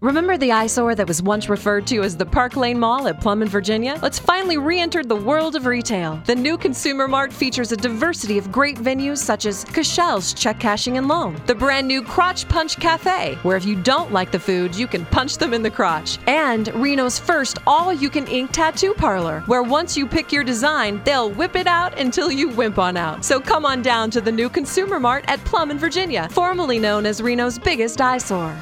Remember the eyesore that was once referred to as the Park Lane Mall at Plumb in Virginia? Let's finally re-entered the world of retail. The new Consumer Mart features a diversity of great venues such as Cashel's Check Cashing and Loan, the brand new Crotch Punch Cafe, where if you don't like the food, you can punch them in the crotch, and Reno's first all you can ink tattoo parlor, where once you pick your design, they'll whip it out until you wimp on out. So come on down to the new Consumer Mart at Plumb in Virginia, formerly known as Reno's biggest eyesore.